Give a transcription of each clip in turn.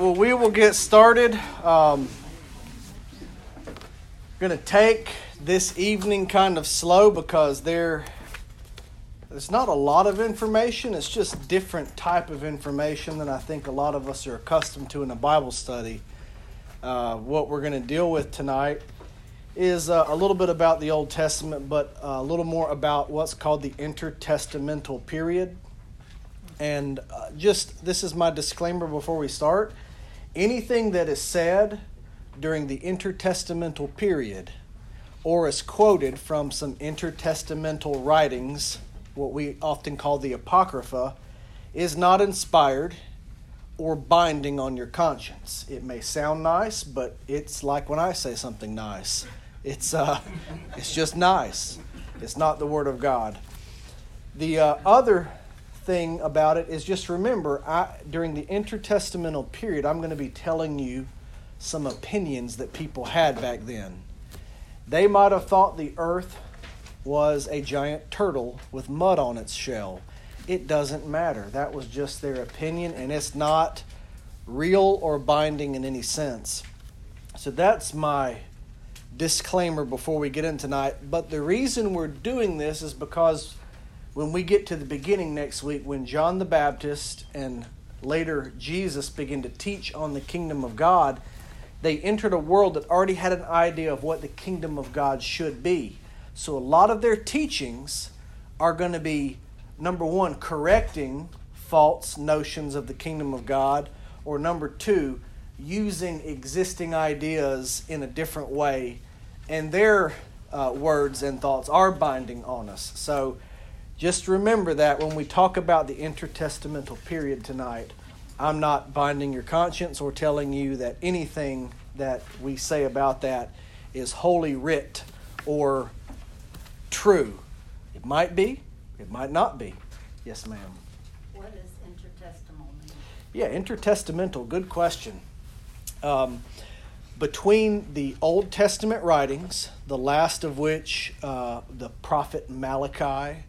Right, well, we will get started. Um, going to take this evening kind of slow because there there's not a lot of information. It's just different type of information than I think a lot of us are accustomed to in a Bible study. Uh, what we're going to deal with tonight is uh, a little bit about the Old Testament, but uh, a little more about what's called the intertestamental period. And uh, just this is my disclaimer before we start. Anything that is said during the intertestamental period or is quoted from some intertestamental writings, what we often call the Apocrypha, is not inspired or binding on your conscience. It may sound nice, but it's like when I say something nice. It's uh, it's just nice. It's not the Word of God. The uh, other thing about it is just remember, I, during the intertestamental period, I'm going to be telling you some opinions that people had back then. They might have thought the earth was a giant turtle with mud on its shell. It doesn't matter. That was just their opinion, and it's not real or binding in any sense. So that's my disclaimer before we get in tonight. But the reason we're doing this is because when we get to the beginning next week, when John the Baptist and later Jesus begin to teach on the kingdom of God, they entered a world that already had an idea of what the kingdom of God should be. So a lot of their teachings are going to be number one, correcting false notions of the kingdom of God, or number two, using existing ideas in a different way. And their uh, words and thoughts are binding on us. So just remember that when we talk about the intertestamental period tonight, I'm not binding your conscience or telling you that anything that we say about that is holy writ or true. It might be, it might not be. Yes, ma'am. What does intertestamental mean? Yeah, intertestamental, good question. Um, between the Old Testament writings, the last of which uh, the prophet Malachi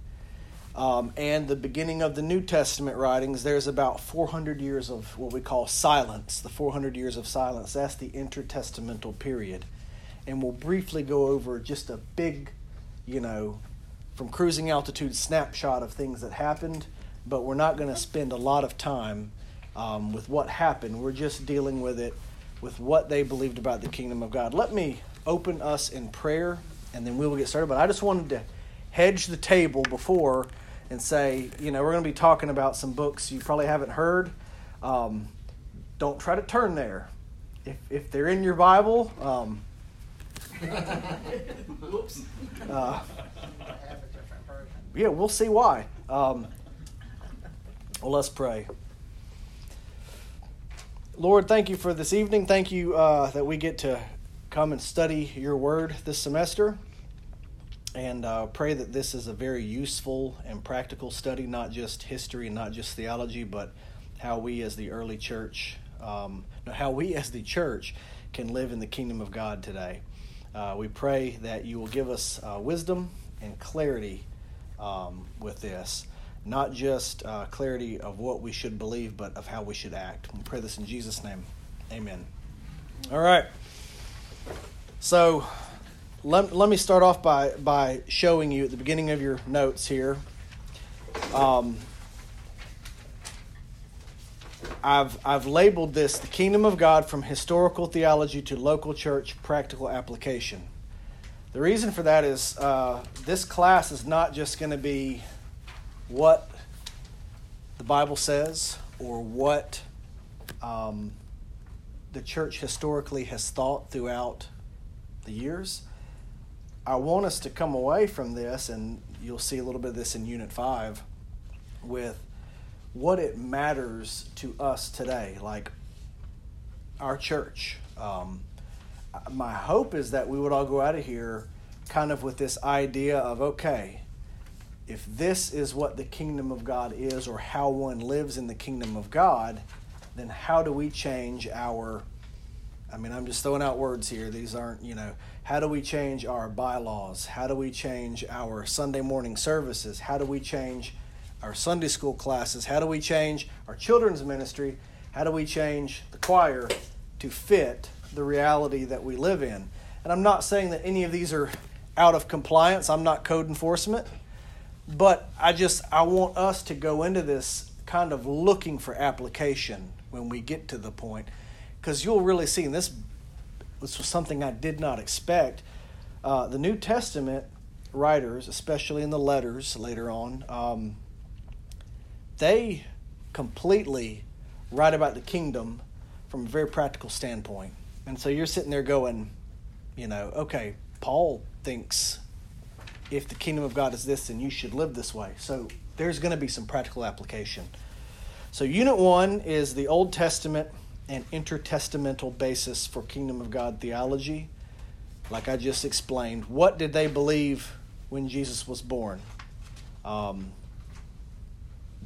um, and the beginning of the New Testament writings, there's about 400 years of what we call silence, the 400 years of silence. That's the intertestamental period. And we'll briefly go over just a big, you know, from cruising altitude snapshot of things that happened, but we're not going to spend a lot of time um, with what happened. We're just dealing with it with what they believed about the kingdom of God. Let me open us in prayer and then we will get started. But I just wanted to hedge the table before and say, you know, we're going to be talking about some books you probably haven't heard. Um, don't try to turn there. If, if they're in your Bible, um, Whoops. uh, yeah, we'll see why. Um, well, let's pray. Lord, thank you for this evening. Thank you uh, that we get to come and study your word this semester and uh, pray that this is a very useful and practical study, not just history and not just theology, but how we as the early church, um, how we as the church can live in the kingdom of God today. Uh, we pray that you will give us uh, wisdom and clarity um, with this, not just uh, clarity of what we should believe, but of how we should act. We pray this in Jesus' name. Amen. All right. So, let, let me start off by, by showing you at the beginning of your notes here. Um, I've, I've labeled this the kingdom of God from historical theology to local church practical application. The reason for that is uh, this class is not just going to be what the Bible says or what um, the church historically has thought throughout the years. I want us to come away from this, and you'll see a little bit of this in Unit 5, with what it matters to us today, like our church. Um, my hope is that we would all go out of here kind of with this idea of okay, if this is what the kingdom of God is, or how one lives in the kingdom of God, then how do we change our I mean, I'm just throwing out words here. These aren't, you know, how do we change our bylaws? How do we change our Sunday morning services? How do we change our Sunday school classes? How do we change our children's ministry? How do we change the choir to fit the reality that we live in? And I'm not saying that any of these are out of compliance. I'm not code enforcement. But I just I want us to go into this kind of looking for application when we get to the point because you'll really see and this this was something I did not expect. Uh, the New Testament writers, especially in the letters later on, um, they completely write about the kingdom from a very practical standpoint. And so you're sitting there going, you know, okay, Paul thinks if the kingdom of God is this, then you should live this way. So there's going to be some practical application. So, unit one is the Old Testament and intertestamental basis for kingdom of God theology. Like I just explained, what did they believe when Jesus was born? Um,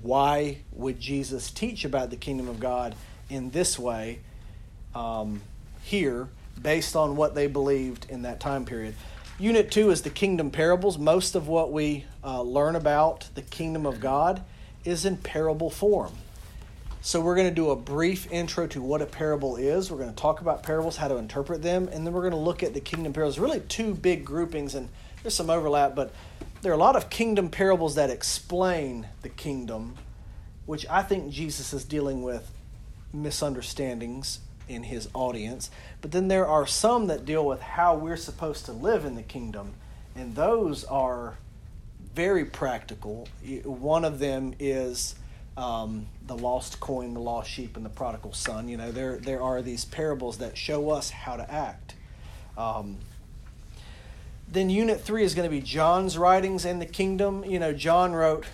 why would Jesus teach about the kingdom of God in this way um, here based on what they believed in that time period? Unit two is the kingdom parables. Most of what we uh, learn about the kingdom of God is in parable form. So, we're going to do a brief intro to what a parable is. We're going to talk about parables, how to interpret them, and then we're going to look at the kingdom parables. Really, two big groupings, and there's some overlap, but there are a lot of kingdom parables that explain the kingdom, which I think Jesus is dealing with misunderstandings in his audience. But then there are some that deal with how we're supposed to live in the kingdom, and those are very practical. One of them is um, the lost coin, the lost sheep, and the prodigal son. You know, there there are these parables that show us how to act. Um, then unit three is going to be John's writings and the kingdom. You know, John wrote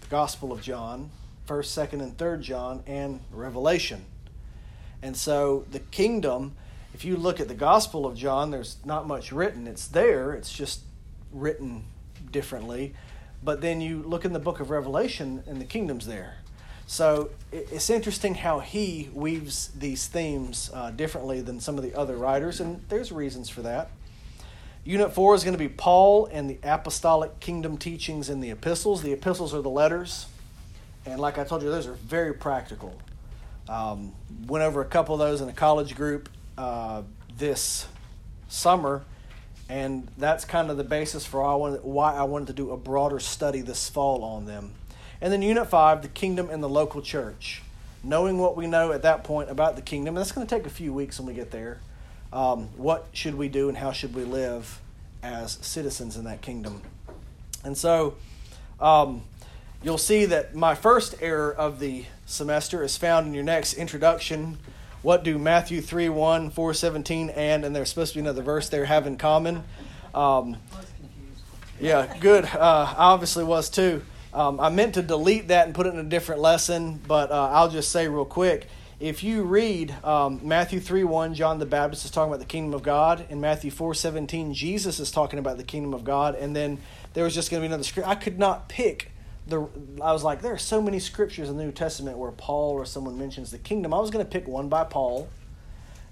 the Gospel of John, First, Second, and Third John, and Revelation. And so the kingdom, if you look at the Gospel of John, there's not much written. It's there. It's just written differently. But then you look in the book of Revelation, and the kingdom's there. So it's interesting how he weaves these themes uh, differently than some of the other writers, and there's reasons for that. Unit four is going to be Paul and the apostolic kingdom teachings in the epistles. The epistles are the letters, and like I told you, those are very practical. Um, went over a couple of those in a college group uh, this summer, and that's kind of the basis for why I, wanted, to do a broader study this fall on them. And then Unit 5, the kingdom and the local church. Knowing what we know at that point about the kingdom, that's going to take a few weeks when we get there. Um, what should we do and how should we live as citizens in that kingdom? And so um, you'll see that my first error of the semester is found in your next introduction what do Matthew 3 1, 4 17, and, and there's supposed to be another verse there, have in common? Um, yeah, good. Uh, I obviously was too. Um, I meant to delete that and put it in a different lesson, but uh, I'll just say real quick. If you read um, Matthew 3 1, John the Baptist is talking about the kingdom of God. In Matthew 4 17, Jesus is talking about the kingdom of God. And then there was just going to be another script. I could not pick the I was like, there are so many scriptures in the New Testament where Paul or someone mentions the kingdom. I was going to pick one by Paul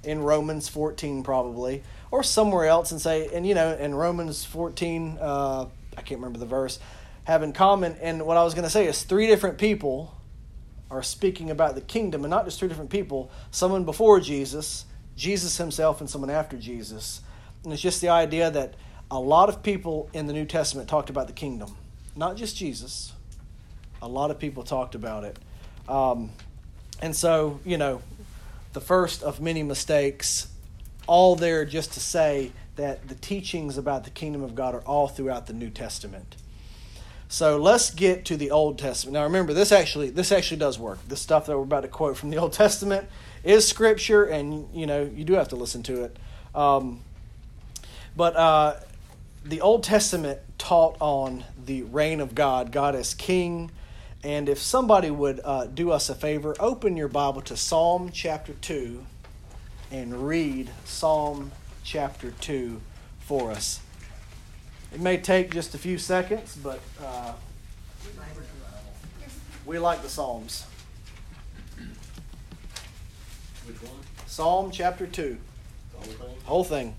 in Romans 14 probably, or somewhere else and say, and you know, in Romans 14, uh, I can't remember the verse, have in common. And what I was going to say is three different people are speaking about the kingdom, and not just three different people. Someone before Jesus, Jesus himself, and someone after Jesus. And it's just the idea that a lot of people in the New Testament talked about the kingdom, not just Jesus a lot of people talked about it. Um, and so, you know, the first of many mistakes, all there just to say that the teachings about the kingdom of God are all throughout the New Testament. So let's get to the Old Testament. Now remember, this actually this actually does work. The stuff that we're about to quote from the Old Testament is scripture, and you know you do have to listen to it. Um, but uh, the Old Testament taught on the reign of God, God as King, and if somebody would uh, do us a favor, open your Bible to Psalm chapter 2 and read Psalm chapter 2 for us. It may take just a few seconds, but uh, we like the Psalms. Which one? Psalm chapter 2. The whole thing? Whole thing.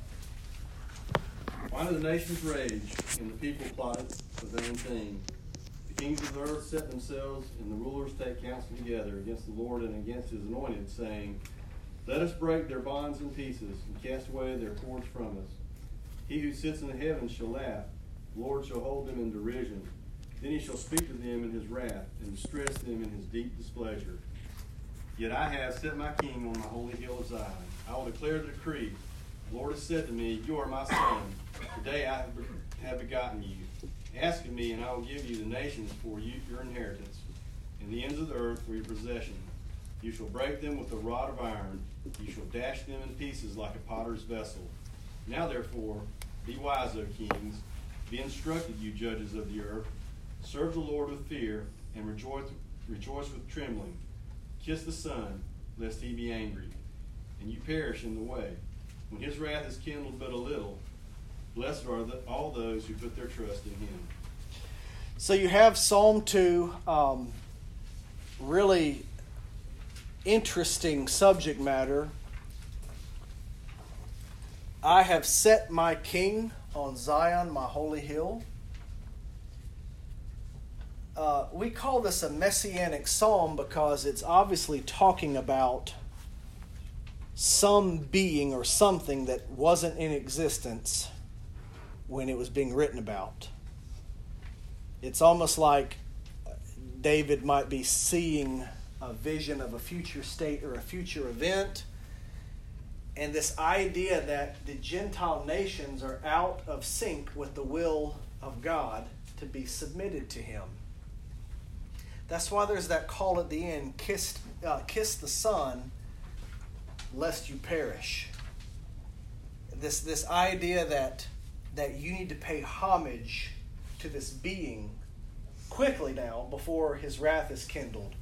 Why do the nations rage and the people plot for their own thing? Kings of the earth set themselves, and the rulers take counsel together against the Lord and against his anointed, saying, Let us break their bonds in pieces, and cast away their cords from us. He who sits in the heavens shall laugh, the Lord shall hold them in derision. Then he shall speak to them in his wrath, and distress them in his deep displeasure. Yet I have set my king on my holy hill of Zion. I will declare the decree. The Lord has said to me, You are my son. Today I have begotten you. Ask of me, and I will give you the nations for you, your inheritance, and the ends of the earth for your possession. You shall break them with a rod of iron. You shall dash them in pieces like a potter's vessel. Now, therefore, be wise, O kings. Be instructed, you judges of the earth. Serve the Lord with fear, and rejoice, rejoice with trembling. Kiss the Son, lest he be angry, and you perish in the way. When his wrath is kindled but a little, Blessed are the, all those who put their trust in Him. So you have Psalm 2, um, really interesting subject matter. I have set my king on Zion, my holy hill. Uh, we call this a messianic psalm because it's obviously talking about some being or something that wasn't in existence when it was being written about. It's almost like David might be seeing a vision of a future state or a future event. And this idea that the Gentile nations are out of sync with the will of God to be submitted to Him. That's why there's that call at the end kiss, uh, kiss the Son, lest you perish. This, this idea that that you need to pay homage to this being quickly now before his wrath is kindled.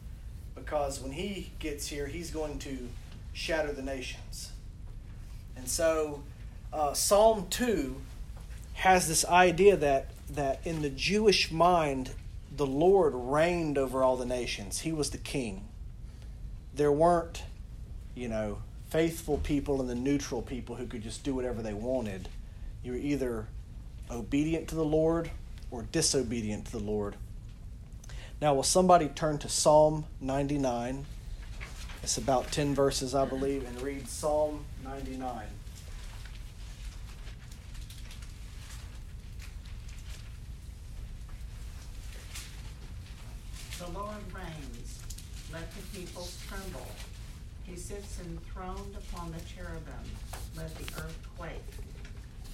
Because when he gets here, he's going to shatter the nations. And so, uh, Psalm 2 has this idea that, that in the Jewish mind, the Lord reigned over all the nations, he was the king. There weren't, you know, faithful people and the neutral people who could just do whatever they wanted you're either obedient to the Lord or disobedient to the Lord. Now, will somebody turn to Psalm 99? It's about 10 verses, I believe, and read Psalm 99. The Lord reigns. Let the peoples tremble. He sits enthroned upon the cherubim. Let the earth quake.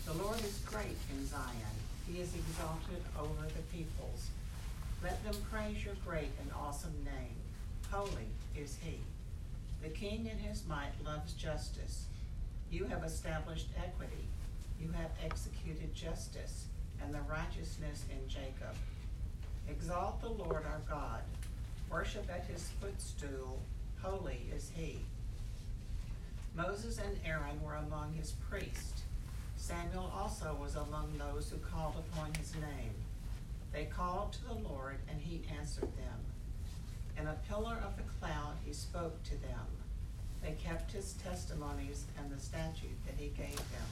The Lord is great in Zion. He is exalted over the peoples. Let them praise your great and awesome name. Holy is he. The king in his might loves justice. You have established equity. You have executed justice and the righteousness in Jacob. Exalt the Lord our God. Worship at his footstool. Holy is he. Moses and Aaron were among his priests. Samuel also was among those who called upon his name. They called to the Lord, and he answered them. In a pillar of the cloud he spoke to them. They kept his testimonies and the statute that he gave them.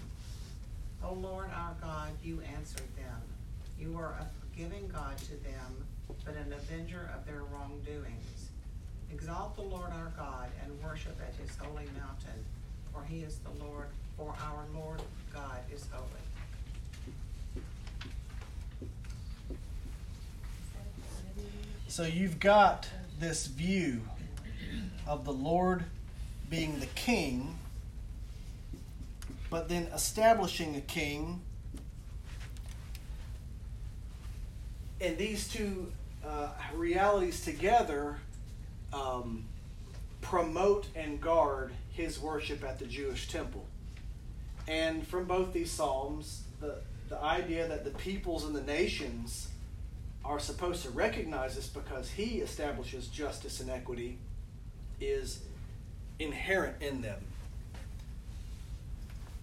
O Lord our God, you answered them. You are a forgiving God to them, but an avenger of their wrongdoings. Exalt the Lord our God and worship at his holy mountain, for he is the Lord, for our Lord God is holy. So you've got this view of the Lord being the king, but then establishing a king. And these two uh, realities together um, promote and guard his worship at the Jewish temple. And from both these Psalms, the, the idea that the peoples and the nations are supposed to recognize this because he establishes justice and equity is inherent in them.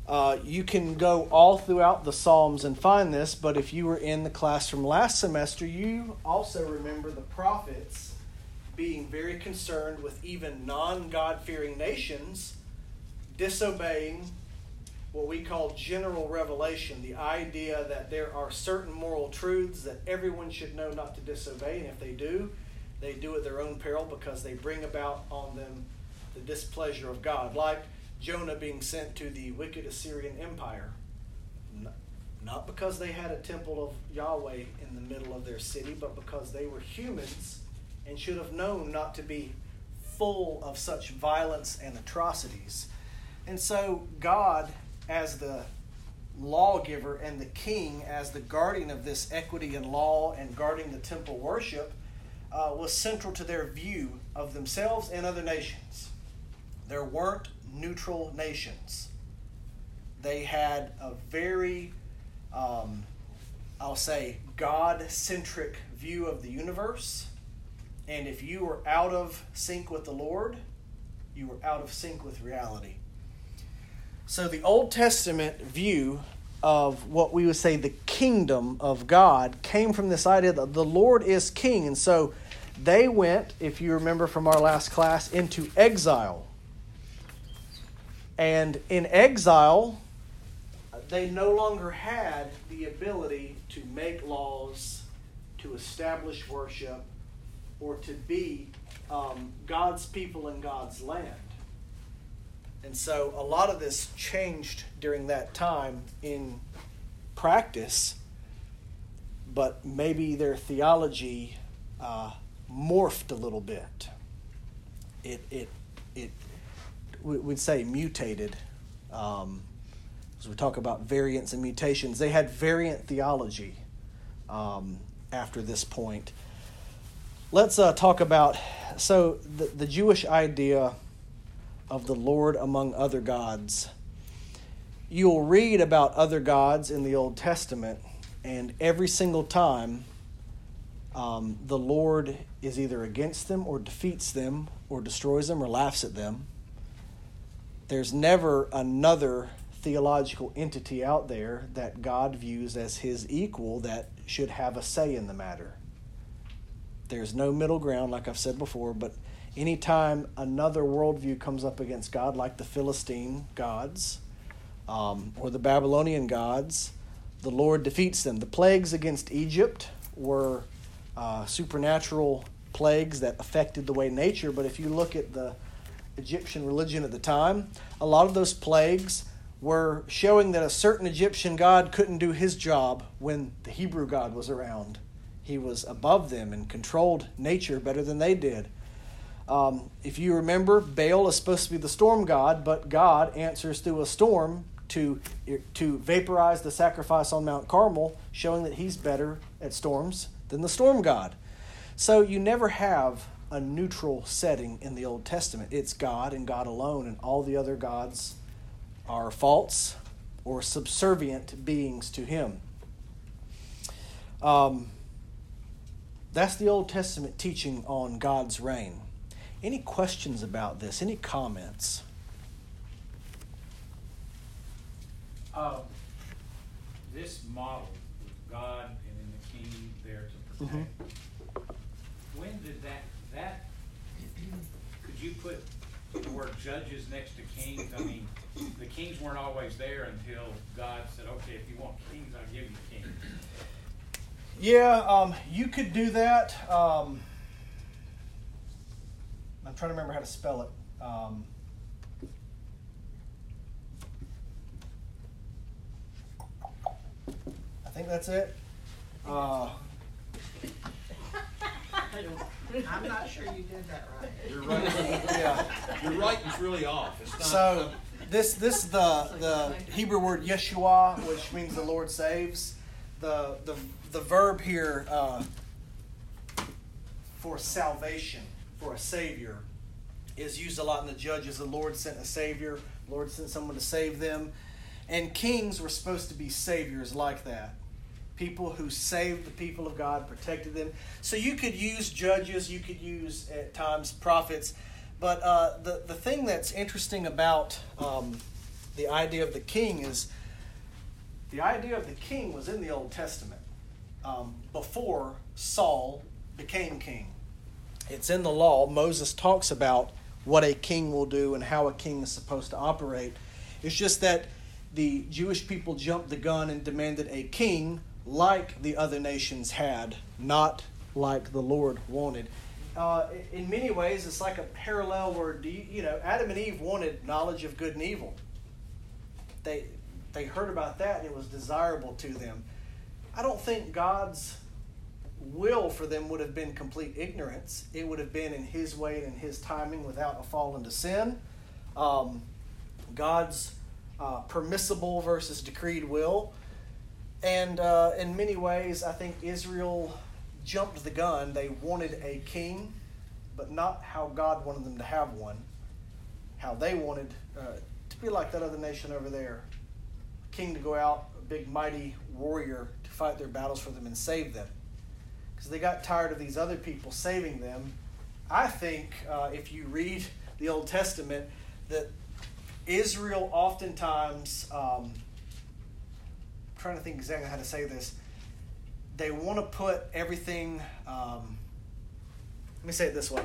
Uh, you can go all throughout the Psalms and find this, but if you were in the class from last semester, you also remember the prophets being very concerned with even non God fearing nations disobeying what we call general revelation the idea that there are certain moral truths that everyone should know not to disobey, and if they do, they do at their own peril because they bring about on them the displeasure of God. Like Jonah being sent to the wicked Assyrian Empire. Not because they had a temple of Yahweh in the middle of their city, but because they were humans and should have known not to be full of such violence and atrocities. And so, God, as the lawgiver and the king, as the guardian of this equity and law and guarding the temple worship, uh, was central to their view of themselves and other nations. There weren't neutral nations. They had a very, um, I'll say, God centric view of the universe. And if you were out of sync with the Lord, you were out of sync with reality. So the Old Testament view of what we would say the kingdom of God came from this idea that the Lord is king. And so they went, if you remember from our last class, into exile and in exile, they no longer had the ability to make laws, to establish worship, or to be um, God's people in God's land. And so a lot of this changed during that time in practice, but maybe their theology uh, morphed a little bit. It, it, it we'd say mutated. Um, as we talk about variants and mutations, they had variant theology um, after this point. Let's uh, talk about so the, the Jewish idea of the Lord among other gods. You'll read about other gods in the Old Testament, and every single time um, the Lord is either against them or defeats them or destroys them or laughs at them. There's never another theological entity out there that God views as his equal that should have a say in the matter. There's no middle ground, like I've said before, but anytime another worldview comes up against God, like the Philistine gods um, or the Babylonian gods, the Lord defeats them. The plagues against Egypt were uh, supernatural plagues that affected the way nature, but if you look at the Egyptian religion at the time, a lot of those plagues were showing that a certain Egyptian god couldn't do his job when the Hebrew God was around. He was above them and controlled nature better than they did. Um, if you remember, Baal is supposed to be the storm god, but God answers through a storm to, to vaporize the sacrifice on Mount Carmel, showing that he's better at storms than the storm god. So you never have a neutral setting in the Old Testament. It's God and God alone, and all the other gods are false or subservient beings to Him. Um, that's the Old Testament teaching on God's reign. Any questions about this? Any comments? Uh, this model with God and then the king there to protect. Mm-hmm. When did that that, could you put the word judges next to kings? I mean, the kings weren't always there until God said, okay, if you want kings, I'll give you kings. Yeah, um, you could do that. Um, I'm trying to remember how to spell it. Um, I think that's it. Uh, I'm not sure you did that right. Your writing, yeah, your writing's really off. It's not. So this this the the Hebrew word Yeshua, which means the Lord saves. The the the verb here uh, for salvation, for a savior, is used a lot in the Judges. The Lord sent a savior. The Lord sent someone to save them, and kings were supposed to be saviors like that people who saved the people of God, protected them. So you could use judges, you could use at times prophets. But uh, the, the thing that's interesting about um, the idea of the king is the idea of the king was in the Old Testament um, before Saul became king. It's in the law. Moses talks about what a king will do and how a king is supposed to operate. It's just that the Jewish people jumped the gun and demanded a king like the other nations had, not like the Lord wanted. Uh, in many ways, it's like a parallel where you, know Adam and Eve wanted knowledge of good and evil. They they heard about that and it was desirable to them. I don't think God's will for them would have been complete ignorance. It would have been in His way and in His timing without a fall into sin. Um, God's uh, permissible versus decreed will. And uh, in many ways, I think Israel jumped the gun. They wanted a king, but not how God wanted them to have one. How they wanted uh, to be like that other nation over there. king to go out, a big mighty warrior to fight their battles for them and save them. Because they got tired of these other people saving them. I think uh, if you read the Old Testament, that Israel oftentimes, um, I'm trying to think exactly how to say this, they want to put everything, um, let me say it this way.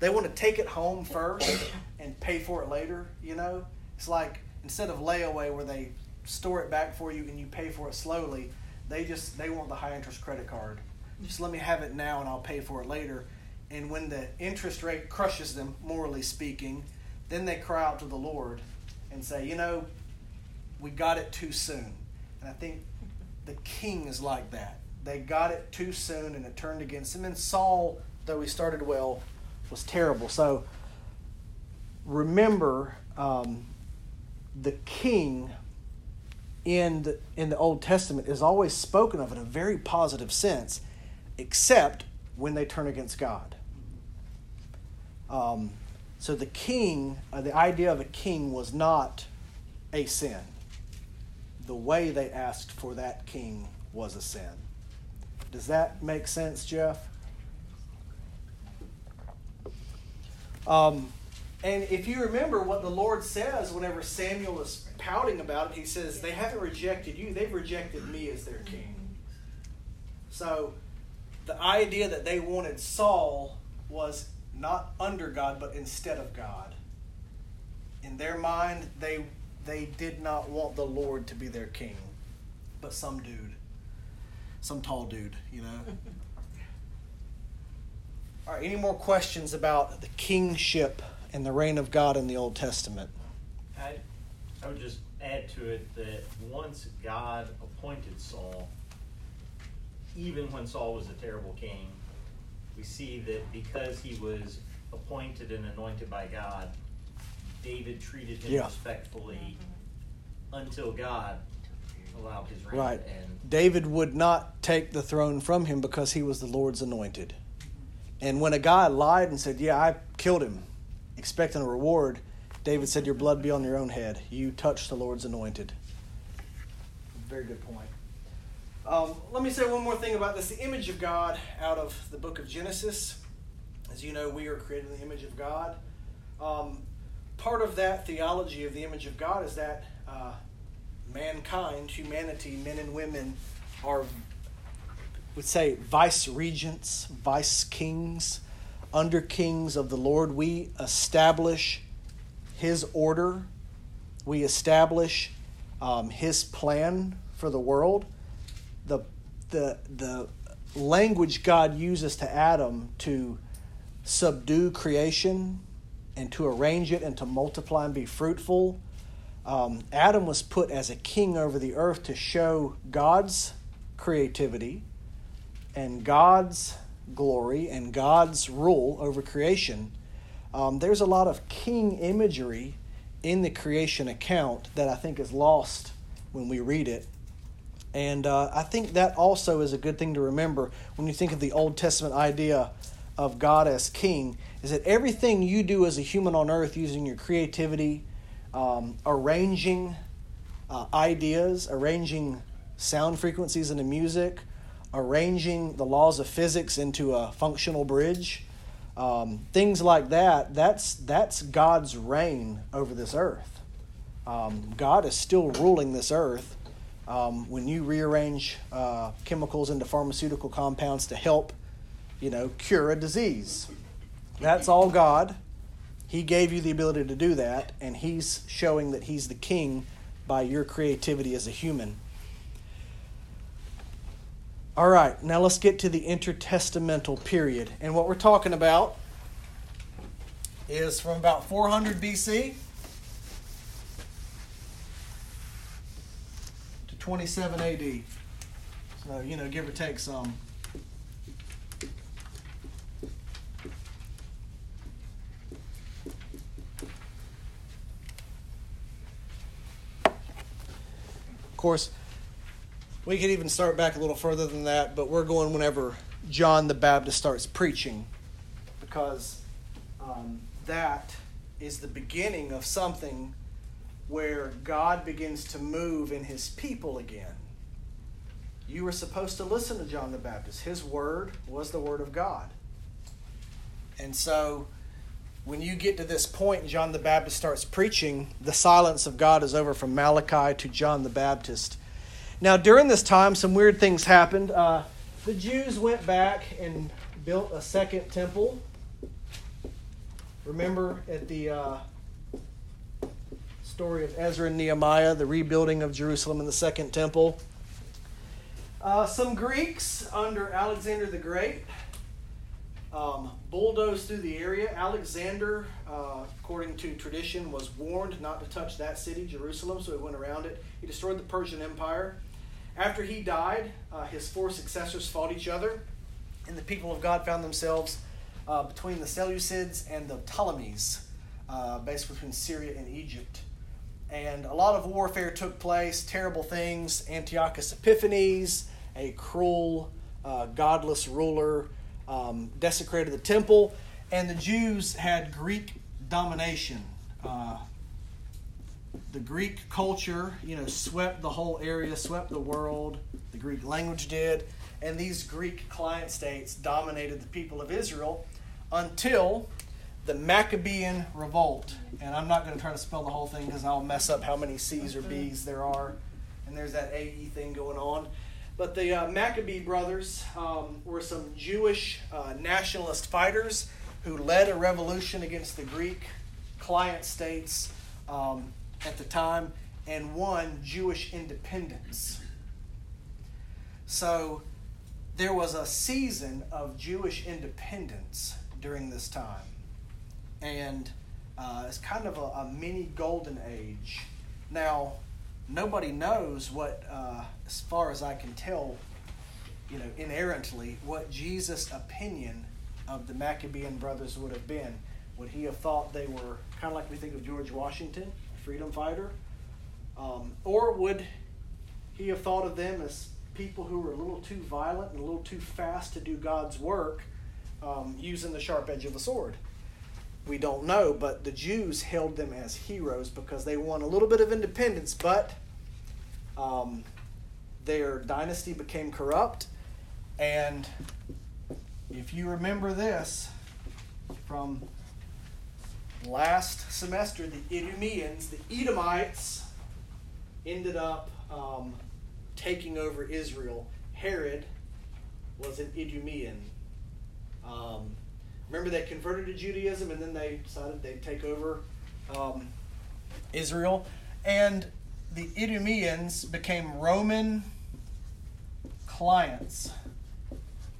They want to take it home first and pay for it later, you know? It's like instead of layaway where they store it back for you and you pay for it slowly, they just they want the high interest credit card. Just let me have it now and I'll pay for it later. And when the interest rate crushes them, morally speaking, then they cry out to the Lord and say, you know, we got it too soon. And I think the king is like that. They got it too soon and it turned against him. And Saul, though he started well, was terrible. So remember um, the king in the, in the Old Testament is always spoken of in a very positive sense, except when they turn against God. Um, so the king, uh, the idea of a king was not a sin. The way they asked for that king was a sin. Does that make sense, Jeff? Um, and if you remember what the Lord says whenever Samuel is pouting about it, he says, They haven't rejected you, they've rejected me as their king. So the idea that they wanted Saul was not under God, but instead of God. In their mind, they they did not want the Lord to be their king, but some dude, some tall dude, you know. All right, any more questions about the kingship and the reign of God in the Old Testament? I, I would just add to it that once God appointed Saul, even when Saul was a terrible king, we see that because he was appointed and anointed by God, David treated him Yeah. respectfully until God allowed his reign. Right. And David would not take the throne from him because he was the Lord's anointed. And when a guy lied and said, Yeah, I killed him, expecting a reward, David said, Your blood be on your own head. You touched the Lord's anointed. Very good point. Um, let me say one more thing about this the image of God out of the book of Genesis. As you know, we are created in the image of God. Um, part of that theology of the image of God is that uh, mankind, humanity, men and women, are, would say, vice regents, vice kings, under kings of the Lord. We establish His order, we establish um, His plan for the world. The, the, the language God uses to Adam to subdue creation and to arrange it and to multiply and be fruitful. Um, Adam was put as a king over the earth to show God's creativity and God's glory and God's rule over creation. Um, there's a lot of king imagery in the creation account that I think is lost when we read it. And uh, I think that also is a good thing to remember when you think of the Old Testament idea of God as king, is that everything you do as a human on earth using your creativity, um, arranging uh, ideas, arranging sound frequencies into music, arranging the laws of physics into a functional bridge, um, things like that, that's, that's God's reign over this earth. Um, God is still ruling this earth. Um, when you rearrange uh, chemicals into pharmaceutical compounds to help, you know, cure a disease, that's all God. He gave you the ability to do that, and He's showing that He's the King by your creativity as a human. All right, now let's get to the intertestamental period. And what we're talking about is from about 400 BC 27 AD. So, you know, give or take some. Of course, we could even start back a little further than that, but we're going whenever John the Baptist starts preaching because um, that is the beginning of something where God begins to move in his people again. You were supposed to listen to John the Baptist. His word was the word of God. And so when you get to this point and John the Baptist starts preaching, the silence of God is over from Malachi to John the Baptist. Now, during this time, some weird things happened. Uh, the Jews went back and built a second temple. Remember at the uh, story of Ezra and Nehemiah, the rebuilding of Jerusalem and the second temple. Uh, some Greeks under Alexander the Great um, bulldozed through the area. Alexander, uh, according to tradition, was warned not to touch that city, Jerusalem, so he went around it. He destroyed the Persian Empire. After he died, uh, his four successors fought each other, and the people of God found themselves uh, between the Seleucids and the Ptolemies, uh, basically between Syria and Egypt. And a lot of warfare took place, terrible things. Antiochus Epiphanes, a cruel, uh, godless ruler, um, desecrated the temple, and the Jews had Greek domination. Uh, the Greek culture, you know, swept the whole area, swept the world. The Greek language did, and these Greek client states dominated the people of Israel until the Maccabean revolt. And I'm not going to try to spell the whole thing because I'll mess up how many C's or B's there are, and there's that AE thing going on. But the uh, Maccabee brothers um, were some Jewish uh, nationalist fighters who led a revolution against the Greek client states um, at the time and won Jewish independence. So there was a season of Jewish independence during this time. And uh, it's kind of a, a, mini golden age. Now, nobody knows what, uh, as far as I can tell, you know, inerrantly, what Jesus' opinion of the Maccabean brothers would have been. Would he have thought they were kind of like we think of George Washington, freedom fighter? Um, or would he have thought of them as people who were a little too violent and a little too fast to do God's work um, using the sharp edge of a sword? We don't know, but the Jews held them as heroes because they won a little bit of independence, but um, their dynasty became corrupt. And if you remember this from last semester, the Idumeans, the Edomites, ended up um, taking over Israel. Herod was an Idumean. Um, remember, they converted to Judaism and then they decided they'd take over um, Israel. And the Idumeans became Roman clients,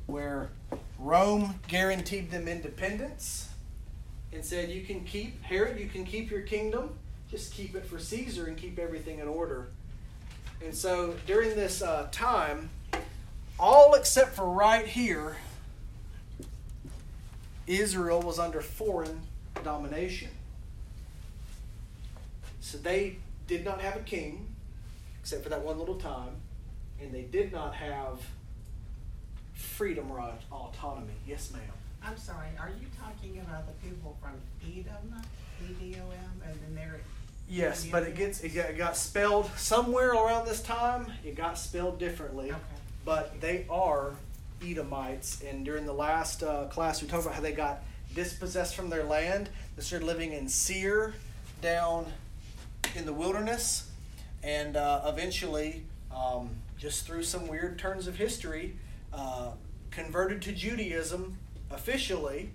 where Rome guaranteed them independence and said, You can keep, Herod, you can keep your kingdom, just keep it for Caesar and keep everything in order. And so during this uh, time, all except for right here, Israel was under foreign domination. So they did not have a king, except for that one little time, and they did not have freedom or autonomy. Yes, ma'am. I'm sorry, are you talking about the people from Edom, E-D-O-M, and then they're Yes, but it gets it got, it got spelled somewhere around this time. It got spelled differently, Okay. but they are Edomites. And during the last uh, class, we talked about how they got dispossessed from their land. They started living in Seir, down in the wilderness, and uh, eventually, um, just through some weird turns of history, uh, converted to Judaism officially,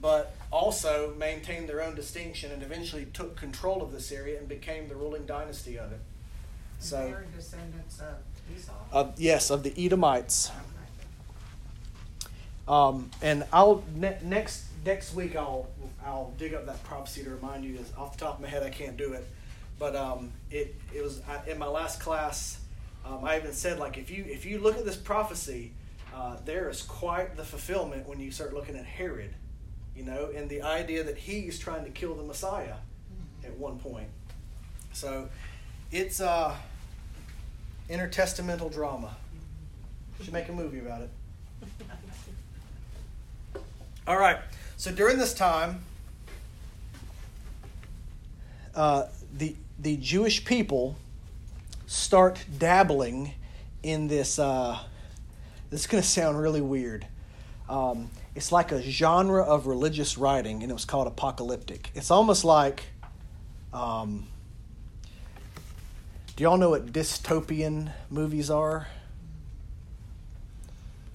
but also maintained their own distinction and eventually took control of this area and became the ruling dynasty of it. So, descendants of Esau? uh, yes, of the Edomites. Um, and I'll ne- next next week I'll I'll dig up that prophecy to remind you. Off the top of my head, I can't do it, but um, it it was I, in my last class. Um, I even said like if you if you look at this prophecy, uh, there is quite the fulfillment when you start looking at Herod, you know, and the idea that he's trying to kill the Messiah at one point. So it's uh, intertestamental drama. Should make a movie about it. All right. So during this time, uh, the the Jewish people start dabbling in this. Uh, this is going to sound really weird. Um, it's like a genre of religious writing, and it was called apocalyptic. It's almost like. Um, do y'all know what dystopian movies are?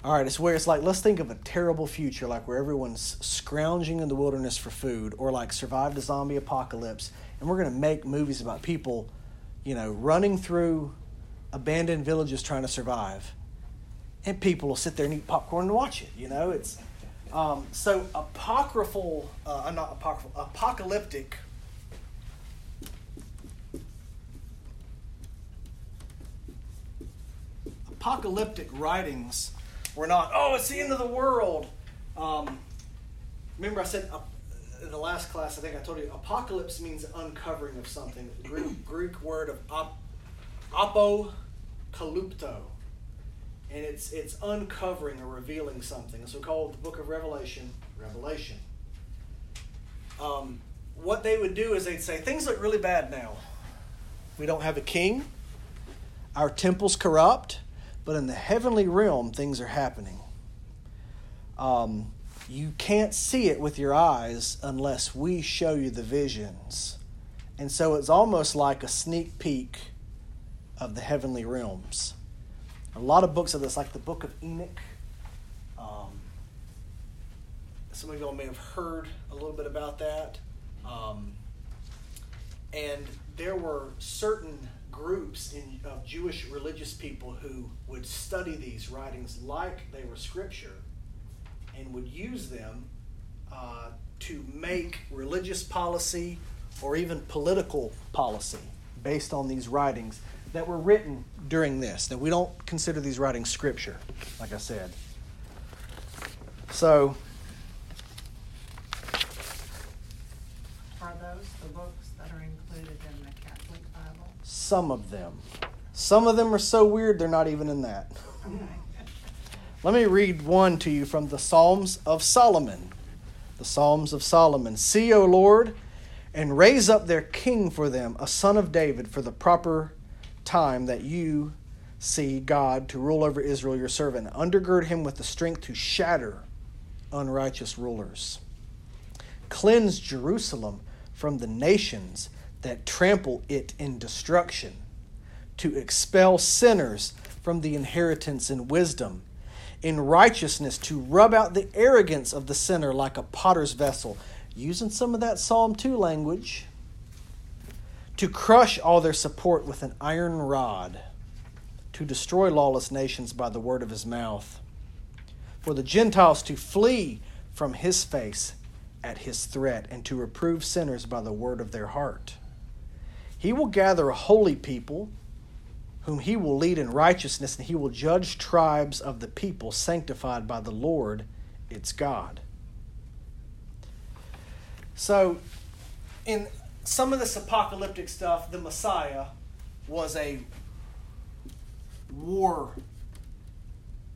All right, it's where it's like, let's think of a terrible future, like where everyone's scrounging in the wilderness for food, or like survived a zombie apocalypse, and we're going to make movies about people, you know, running through abandoned villages trying to survive. And people will sit there and eat popcorn and watch it, you know? It's um, so apocryphal, uh, not apocryphal, apocalyptic. Apocalyptic writings we're not, oh, it's the end of the world. Um, remember, I said uh, in the last class, I think I told you, apocalypse means uncovering of something. Greek, Greek word of op, apokalypto. And it's, it's uncovering or revealing something. So called the book of Revelation, Revelation. Um, what they would do is they'd say, things look really bad now. We don't have a king. Our temple's corrupt but in the heavenly realm, things are happening. Um, you can't see it with your eyes unless we show you the visions. And so it's almost like a sneak peek of the heavenly realms. A lot of books of this, like the book of Enoch. Um, some of y'all may have heard a little bit about that. Um, and there were certain groups in, of Jewish religious people who would study these writings like they were scripture and would use them uh, to make religious policy or even political policy based on these writings that were written during this. Now, we don't consider these writings scripture, like I said. So, Are those the books that are included in the Catholic Bible? Some of them. Some of them are so weird they're not even in that. Let me read one to you from the Psalms of Solomon. The Psalms of Solomon. See, O Lord, and raise up their king for them, a son of David, for the proper time that you see God to rule over Israel, your servant. Undergird him with the strength to shatter unrighteous rulers. Cleanse Jerusalem from the nations that trample it in destruction, to expel sinners from the inheritance in wisdom, in righteousness, to rub out the arrogance of the sinner like a potter's vessel, using some of that Psalm 2 language, to crush all their support with an iron rod, to destroy lawless nations by the word of his mouth, for the Gentiles to flee from his face at his threat, and to reprove sinners by the word of their heart. He will gather a holy people whom he will lead in righteousness, and he will judge tribes of the people sanctified by the Lord its God. So, in some of this apocalyptic stuff, the Messiah was a war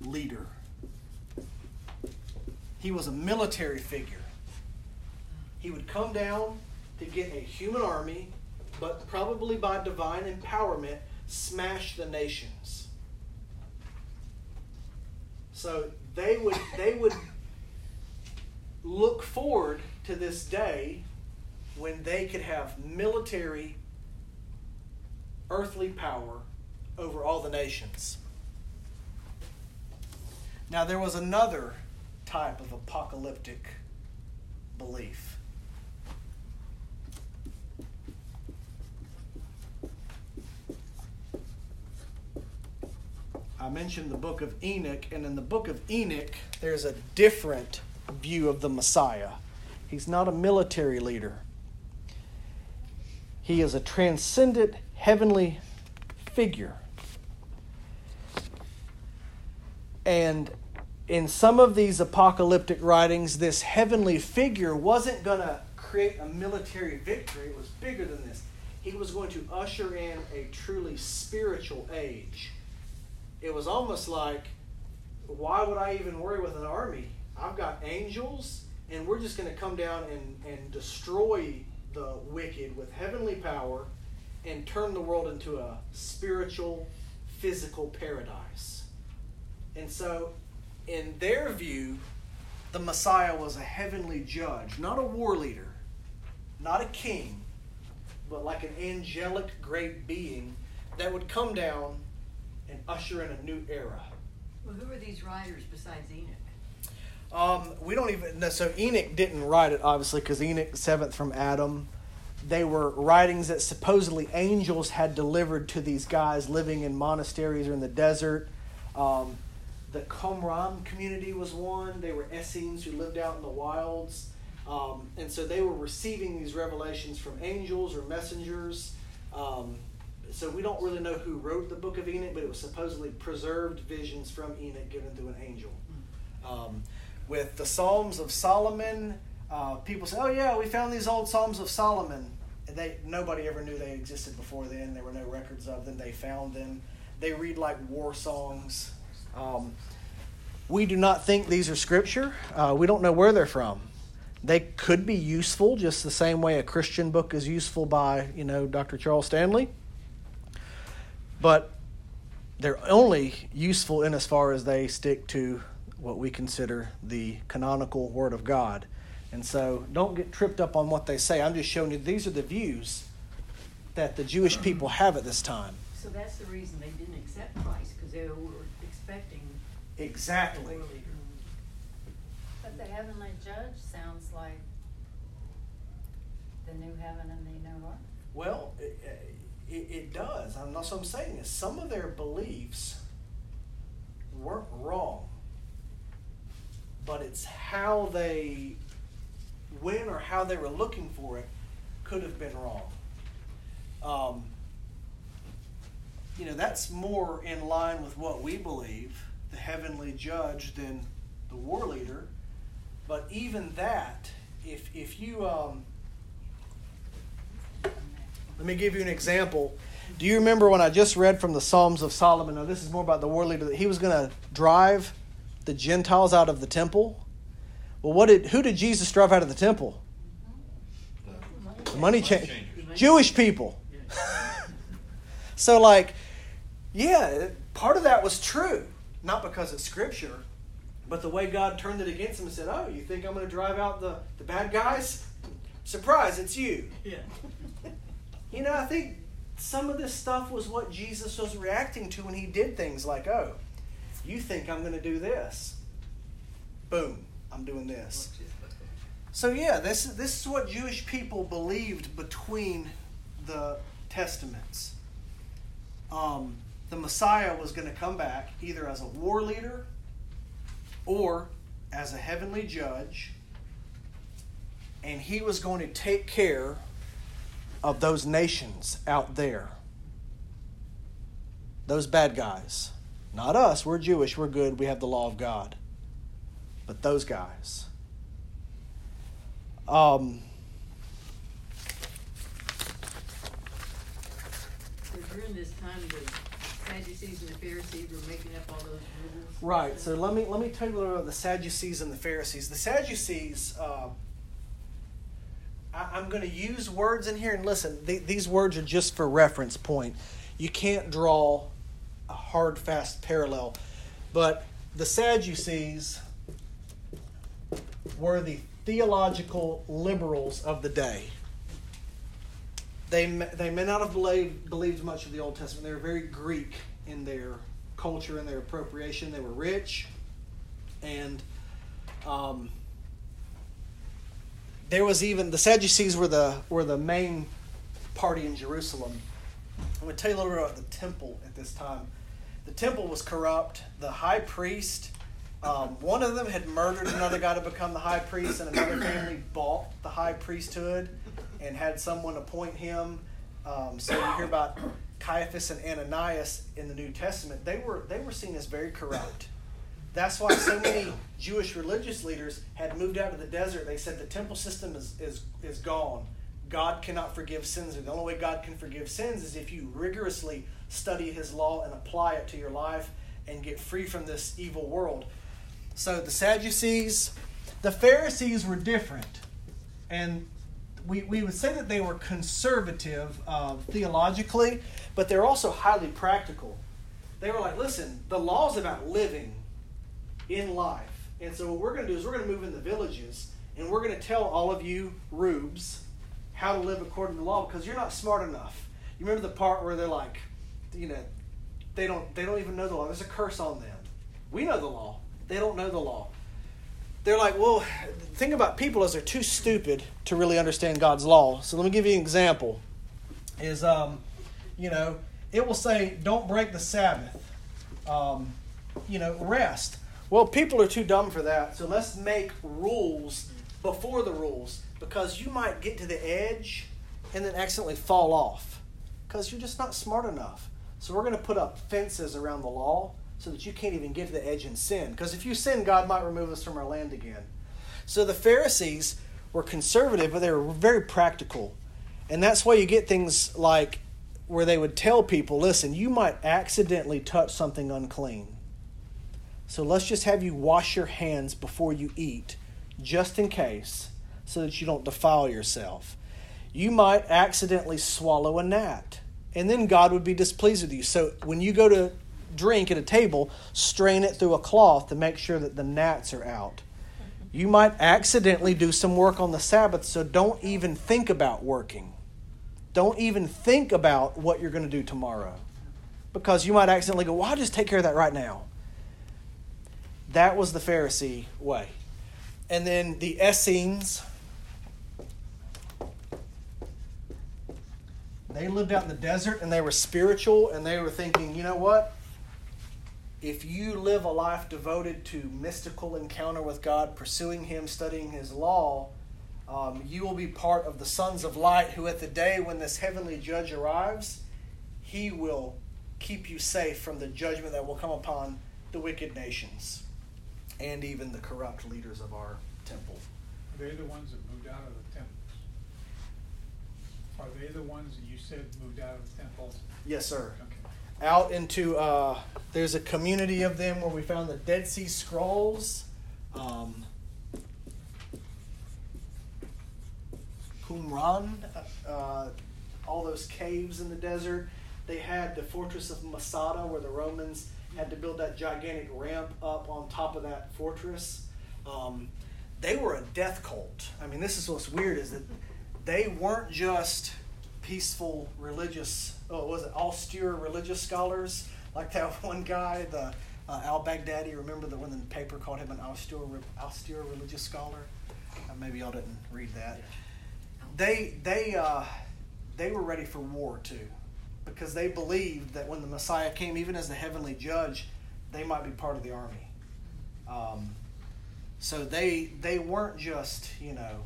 leader, he was a military figure. He would come down to get a human army, but probably by divine empowerment, smash the nations. So they would they would look forward to this day when they could have military earthly power over all the nations. Now there was another type of apocalyptic belief. I mentioned the book of Enoch, and in the book of Enoch, there's a different view of the Messiah. He's not a military leader, he is a transcendent heavenly figure. And in some of these apocalyptic writings, this heavenly figure wasn't going to create a military victory, it was bigger than this. He was going to usher in a truly spiritual age. It was almost like, why would I even worry with an army? I've got angels, and we're just going to come down and, and destroy the wicked with heavenly power and turn the world into a spiritual, physical paradise. And so, in their view, the Messiah was a heavenly judge, not a war leader, not a king, but like an angelic great being that would come down and usher in a new era. Well, who are these writers besides Enoch? Um, we don't even know. So Enoch didn't write it, obviously, because Enoch, seventh from Adam. They were writings that supposedly angels had delivered to these guys living in monasteries or in the desert. Um, the Qumran community was one. They were Essenes who lived out in the wilds. Um, and so they were receiving these revelations from angels or messengers. Um, so we don't really know who wrote the book of Enoch, but it was supposedly preserved visions from Enoch given through an angel. Um, with the Psalms of Solomon, uh, people say, "Oh yeah, we found these old Psalms of Solomon." And they nobody ever knew they existed before then. There were no records of them. They found them. They read like war songs. Um, we do not think these are scripture. Uh, we don't know where they're from. They could be useful, just the same way a Christian book is useful by you know Dr. Charles Stanley. But they're only useful in as far as they stick to what we consider the canonical Word of God. And so don't get tripped up on what they say. I'm just showing you these are the views that the Jewish people have at this time. So that's the reason they didn't accept Christ, because they were expecting Exactly. war. But the heavenly judge sounds like the new heaven and the new earth. Well, it, it, does. And that's what I'm saying is some of their beliefs weren't wrong, but it's how they when or how they were looking for it could have been wrong. Um, you know, that's more in line with what we believe, the heavenly judge, than the war leader. But even that, if if you um, let me give you an example. Do you remember when I just read from the Psalms of Solomon? Now, this is more about the war leader that he was going to drive the Gentiles out of the temple. Well, what did who did Jesus drive out of the temple? The money changer. Jewish people. so, like, yeah, part of that was true, not because it's scripture, but the way God turned it against him and said, "Oh, you think I'm going to drive out the the bad guys? Surprise, it's you." Yeah. You know, I think some of this stuff was what Jesus was reacting to when he did things like, oh, you think I'm going to do this. Boom, I'm doing this. So yeah, this is this is what Jewish people believed between the testaments. Um, the Messiah was going to come back either as a war leader or as a heavenly judge, and he was going to take care of those nations out there. Those bad guys. Not us. We're Jewish. We're good. We have the law of God. But those guys. Um, during this time, the Sadducees and the Pharisees were making up all those rules. right. So let me let me tell you a little about the Sadducees and the Pharisees. The Sadducees. Uh, I, I'm going to use words in here, and listen. th- these words are just for reference point. You can't draw a hard, fast parallel, but the Sadducees were the theological liberals of the day. They, they may not have believed, believed much of the Old Testament. They were very Greek in their culture and their appropriation. They were rich, and um, there was even the Sadducees were the were the main party in Jerusalem. I'm going to tell you a little bit about the temple at this time. the temple was corrupt. The high priest, um, one of them had murdered another guy to become the high priest, and another family bought the high priesthood and had someone appoint him. Um, so you hear about Caiaphas and Ananias in the New Testament. They were they were seen as very corrupt. That's why so many Jewish religious leaders had moved out of the desert. They said the temple system is, is, is gone. God cannot forgive sins. The only way God can forgive sins is if you rigorously study His law and apply it to your life and get free from this evil world. So the Sadducees, the Pharisees were different. And we, we would say that they were conservative uh, theologically, but they're also highly practical. They were like, listen, the law's about living in life. And so what we're going to do is we're going to move in the villages and we're going to tell all of you rubes how to live according to the law because you're not smart enough. You remember the part where they're like, you know, they don't they don't even know the law. There's a curse on them. We know the law. They don't know the law. They're like, well, the thing about people is they're too stupid to really understand God's law. So let me give you an example. Is um, you know, it will say, don't break the Sabbath. Um, you know, rest. Well, people are too dumb for that. So let's make rules before the rules because you might get to the edge and then accidentally fall off because you're just not smart enough. So we're going to put up fences around the law so that you can't even get to the edge and sin. Because if you sin, God might remove us from our land again. So the Pharisees were conservative, but they were very practical. And that's why you get things like where they would tell people listen, you might accidentally touch something unclean. So let's just have you wash your hands before you eat, just in case, so that you don't defile yourself. You might accidentally swallow a gnat, and then God would be displeased with you. So when you go to drink at a table, strain it through a cloth to make sure that the gnats are out. You might accidentally do some work on the Sabbath, so don't even think about working. Don't even think about what you're going to do tomorrow. Because you might accidentally go, well, I'll just take care of that right now. That was the Pharisee way. And then the Essenes, they lived out in the desert and they were spiritual and they were thinking, you know what? If you live a life devoted to mystical encounter with God, pursuing Him, studying His law, um, you will be part of the sons of light who, at the day when this heavenly judge arrives, he will keep you safe from the judgment that will come upon the wicked nations and even the corrupt leaders of our temple. Are they the ones that moved out of the temples? Are they the ones that you said moved out of the temples? Yes, sir. Okay. Out into, uh, there's a community of them where we found the Dead Sea Scrolls. Um, Qumran, uh, all those caves in the desert. They had the fortress of Masada where the Romans had to build that gigantic ramp up on top of that fortress. Um, they were a death cult. I mean, this is what's weird is that they weren't just peaceful religious, oh, was it austere religious scholars like that one guy, the uh, Al Baghdadi. Remember the when the paper called him an austere, austere religious scholar? Uh, maybe y'all didn't read that. They they uh, they were ready for war too, because they believed that when the Messiah came, even as the heavenly judge, they might be part of the army. Um, so they they weren't just you know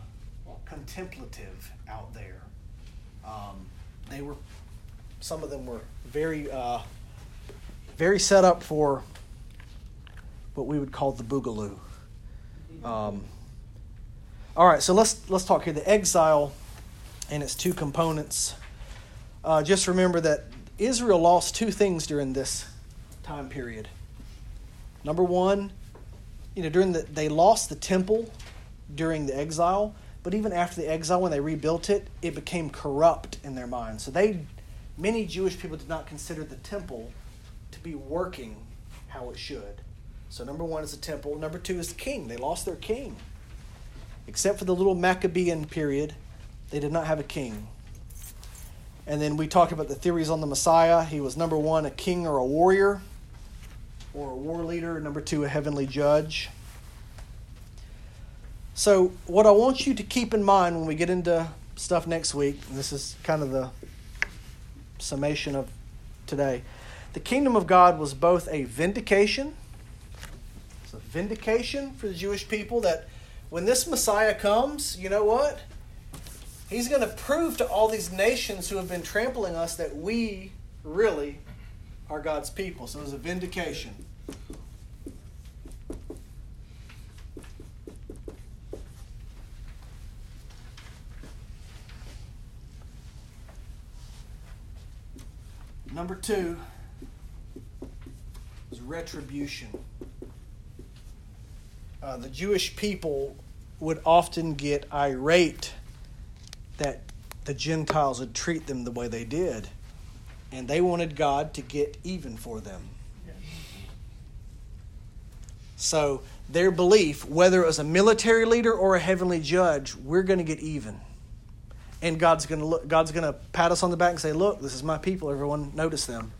contemplative out there. Um, they were some of them were very uh, very set up for what we would call the boogaloo. Um, all right, so let's let's talk here. The exile and its two components. Uh, just remember that Israel lost two things during this time period. Number one, you know, during the they lost the temple during the exile, but even after the exile, when they rebuilt it, it became corrupt in their minds. So they, many Jewish people did not consider the temple to be working how it should. So number one is the temple. Number two is the king. They lost their king. Except for the little Maccabean period, they did not have a king. And then we talked about the theories on the Messiah. He was number one, a king or a warrior, or a war leader. Number two, a heavenly judge. So, what I want you to keep in mind when we get into stuff next week, this is kind of the summation of today, the kingdom of God was both a vindication, it's a vindication for the Jewish people that when this Messiah comes, you know what? He's going to prove to all these nations who have been trampling us that we really are God's people. So it was a vindication. Number two is retribution. Uh, the Jewish people would often get irate that the Gentiles would treat them the way they did, and they wanted God to get even for them. So, their belief, whether it was a military leader or a heavenly judge, we're going to get even. And God's going to look, God's going to pat us on the back and say, "Look, this is my people. Everyone notice them."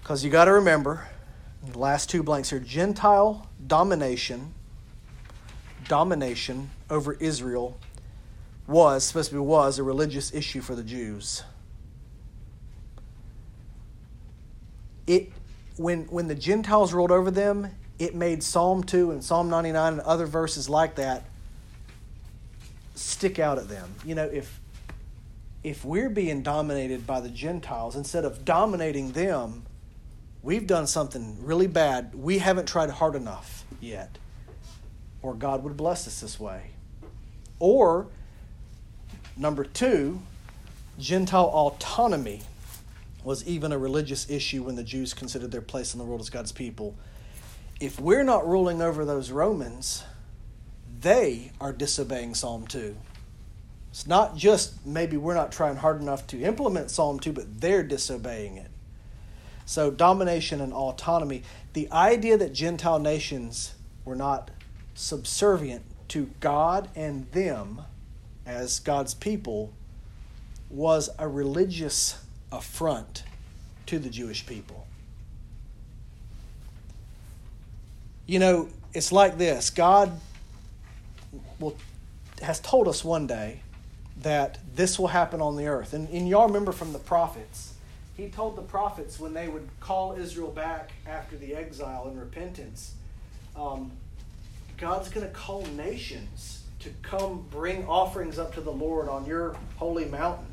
Because you got to remember, the last two blanks here Gentile domination, domination over Israel was, supposed to be was, a religious issue for the Jews. It, when, when the Gentiles ruled over them, it made Psalm 2 and Psalm 99 and other verses like that stick out at them. You know, if, if we're being dominated by the Gentiles, instead of dominating them, we've done something really bad. We haven't tried hard enough yet. Or God would bless us this way. Or, number two, Gentile autonomy was even a religious issue when the Jews considered their place in the world as God's people. If we're not ruling over those Romans, they are disobeying Psalm 2. It's not just maybe we're not trying hard enough to implement Psalm 2, but they're disobeying it. So, domination and autonomy. The idea that Gentile nations were not subservient to God and them as God's people was a religious affront to the Jewish people. You know, it's like this God will, has told us one day that this will happen on the earth. And, and y'all remember from the prophets, he told the prophets when they would call Israel back after the exile and repentance, um, God's going to call nations to come bring offerings up to the Lord on your holy mountain.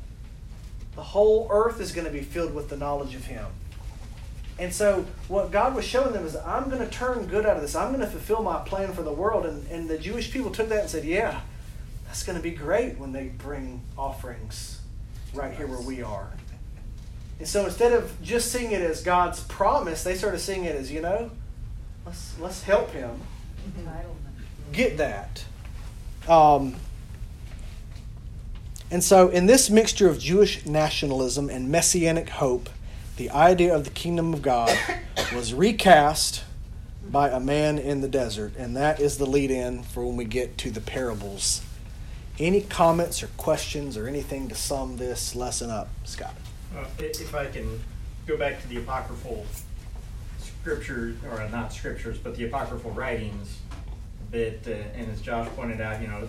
The whole earth is going to be filled with the knowledge of Him. And so, what God was showing them is, I'm going to turn good out of this. I'm going to fulfill my plan for the world. And, and the Jewish people took that and said, Yeah, that's going to be great when they bring offerings right here where we are. And so, instead of just seeing it as God's promise, they started seeing it as, you know, let's, let's help Him get that. Um, and so, in this mixture of Jewish nationalism and messianic hope, the idea of the kingdom of God was recast by a man in the desert. And that is the lead in for when we get to the parables. Any comments or questions or anything to sum this lesson up, Scott? Uh, if I can go back to the apocryphal scripture, or not scriptures, but the apocryphal writings, that, uh, and as Josh pointed out, you know,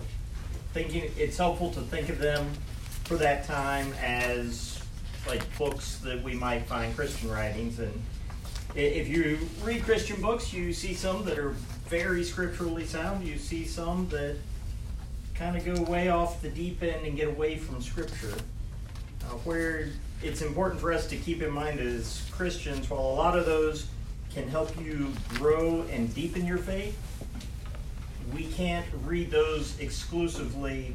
thinking it's helpful to think of them for that time as like books that we might find Christian writings. And if you read Christian books, you see some that are very scripturally sound. You see some that kind of go way off the deep end and get away from Scripture. Uh, where it's important for us to keep in mind as Christians, while a lot of those can help you grow and deepen your faith, we can't read those exclusively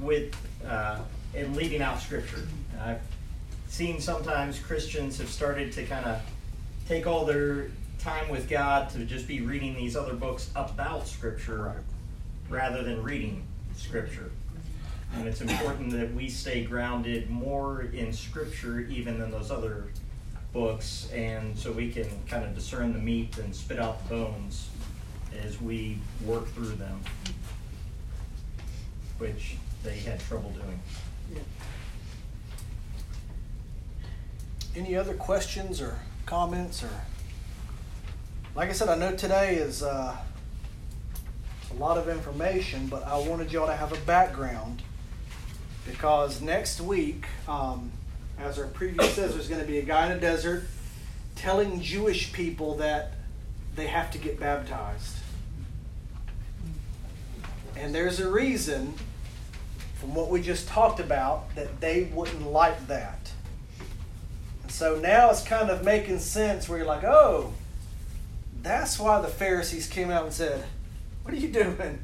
with uh, and leaving out Scripture. I've seen sometimes Christians have started to kind of take all their time with God to just be reading these other books about Scripture rather than reading Scripture. And it's important that we stay grounded more in Scripture even than those other books, and so we can kind of discern the meat and spit out the bones as we work through them, which they had trouble doing. Any other questions or comments or like I said, I know today is uh, a lot of information, but I wanted y'all to have a background because next week, um, as our preview says, there's going to be a guy in a desert telling Jewish people that they have to get baptized. And there's a reason, from what we just talked about, that they wouldn't like that. And so now it's kind of making sense where you're like, oh, that's why the Pharisees came out and said, What are you doing?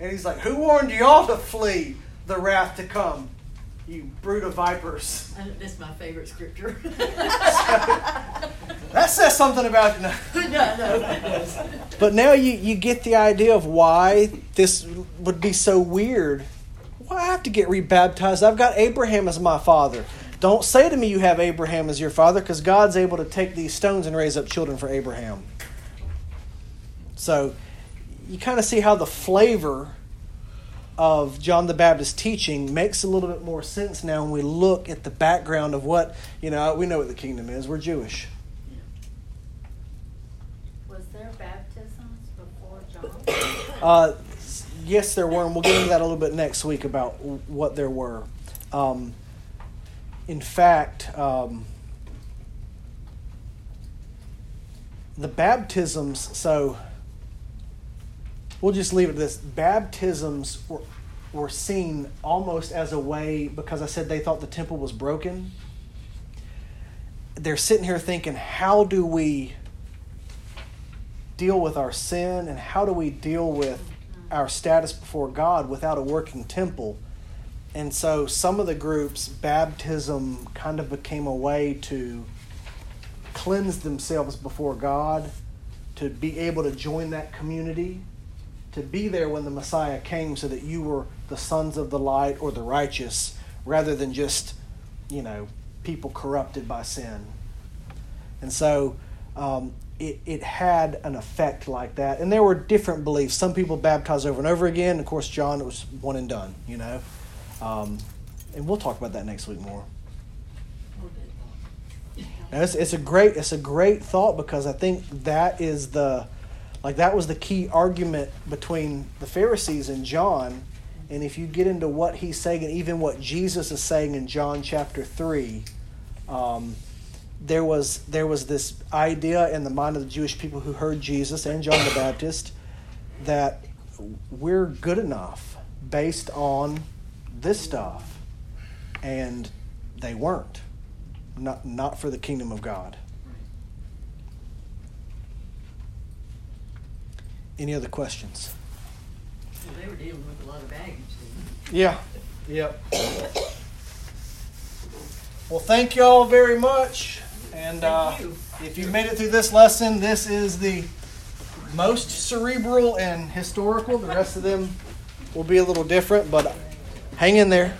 And he's like, Who warned y'all to flee the wrath to come? You brood of vipers. That's my favorite scripture. That says something about. No. No, no. But now you, you get the idea of why this would be so weird. Why I have to get rebaptized? I've got Abraham as my father. Don't say to me you have Abraham as your father because God's able to take these stones and raise up children for Abraham. So you kind of see how the flavor of John the Baptist's teaching makes a little bit more sense now when we look at the background of what, you know, we know what the kingdom is. We're Jewish. Was there baptisms before John? Uh, yes, there were, and we'll get into that a little bit next week about what there were. Um, in fact, um, the baptisms, so we'll just leave it at this. Baptisms were, were seen almost as a way, because I said they thought the temple was broken. They're sitting here thinking, how do we deal with our sin and how do we deal with our status before God without a working temple? And so some of the groups, baptism kind of became a way to cleanse themselves before God, to be able to join that community, to be there when the Messiah came so that you were the sons of the light or the righteous rather than just, you know, people corrupted by sin. And so um, it, it had an effect like that. And there were different beliefs. Some people baptized over and over again. Of course, John, it was one and done, you know. Um, and we'll talk about that next week more. Now, it's, it's a great it's a great thought because I think that is the like that was the key argument between the Pharisees and John. And if you get into what he's saying and even what Jesus is saying in John chapter three, um, there was there was this idea in the mind of the Jewish people who heard Jesus and John the Baptist that we're good enough based on this stuff, and they weren't. Not not for the kingdom of God. Any other questions? Well, they were dealing with a lot of baggage. Yeah. Yep. Well, thank you all very much. And uh, you. if you made it through this lesson, this is the most cerebral and historical. The rest of them will be a little different, but hang in there.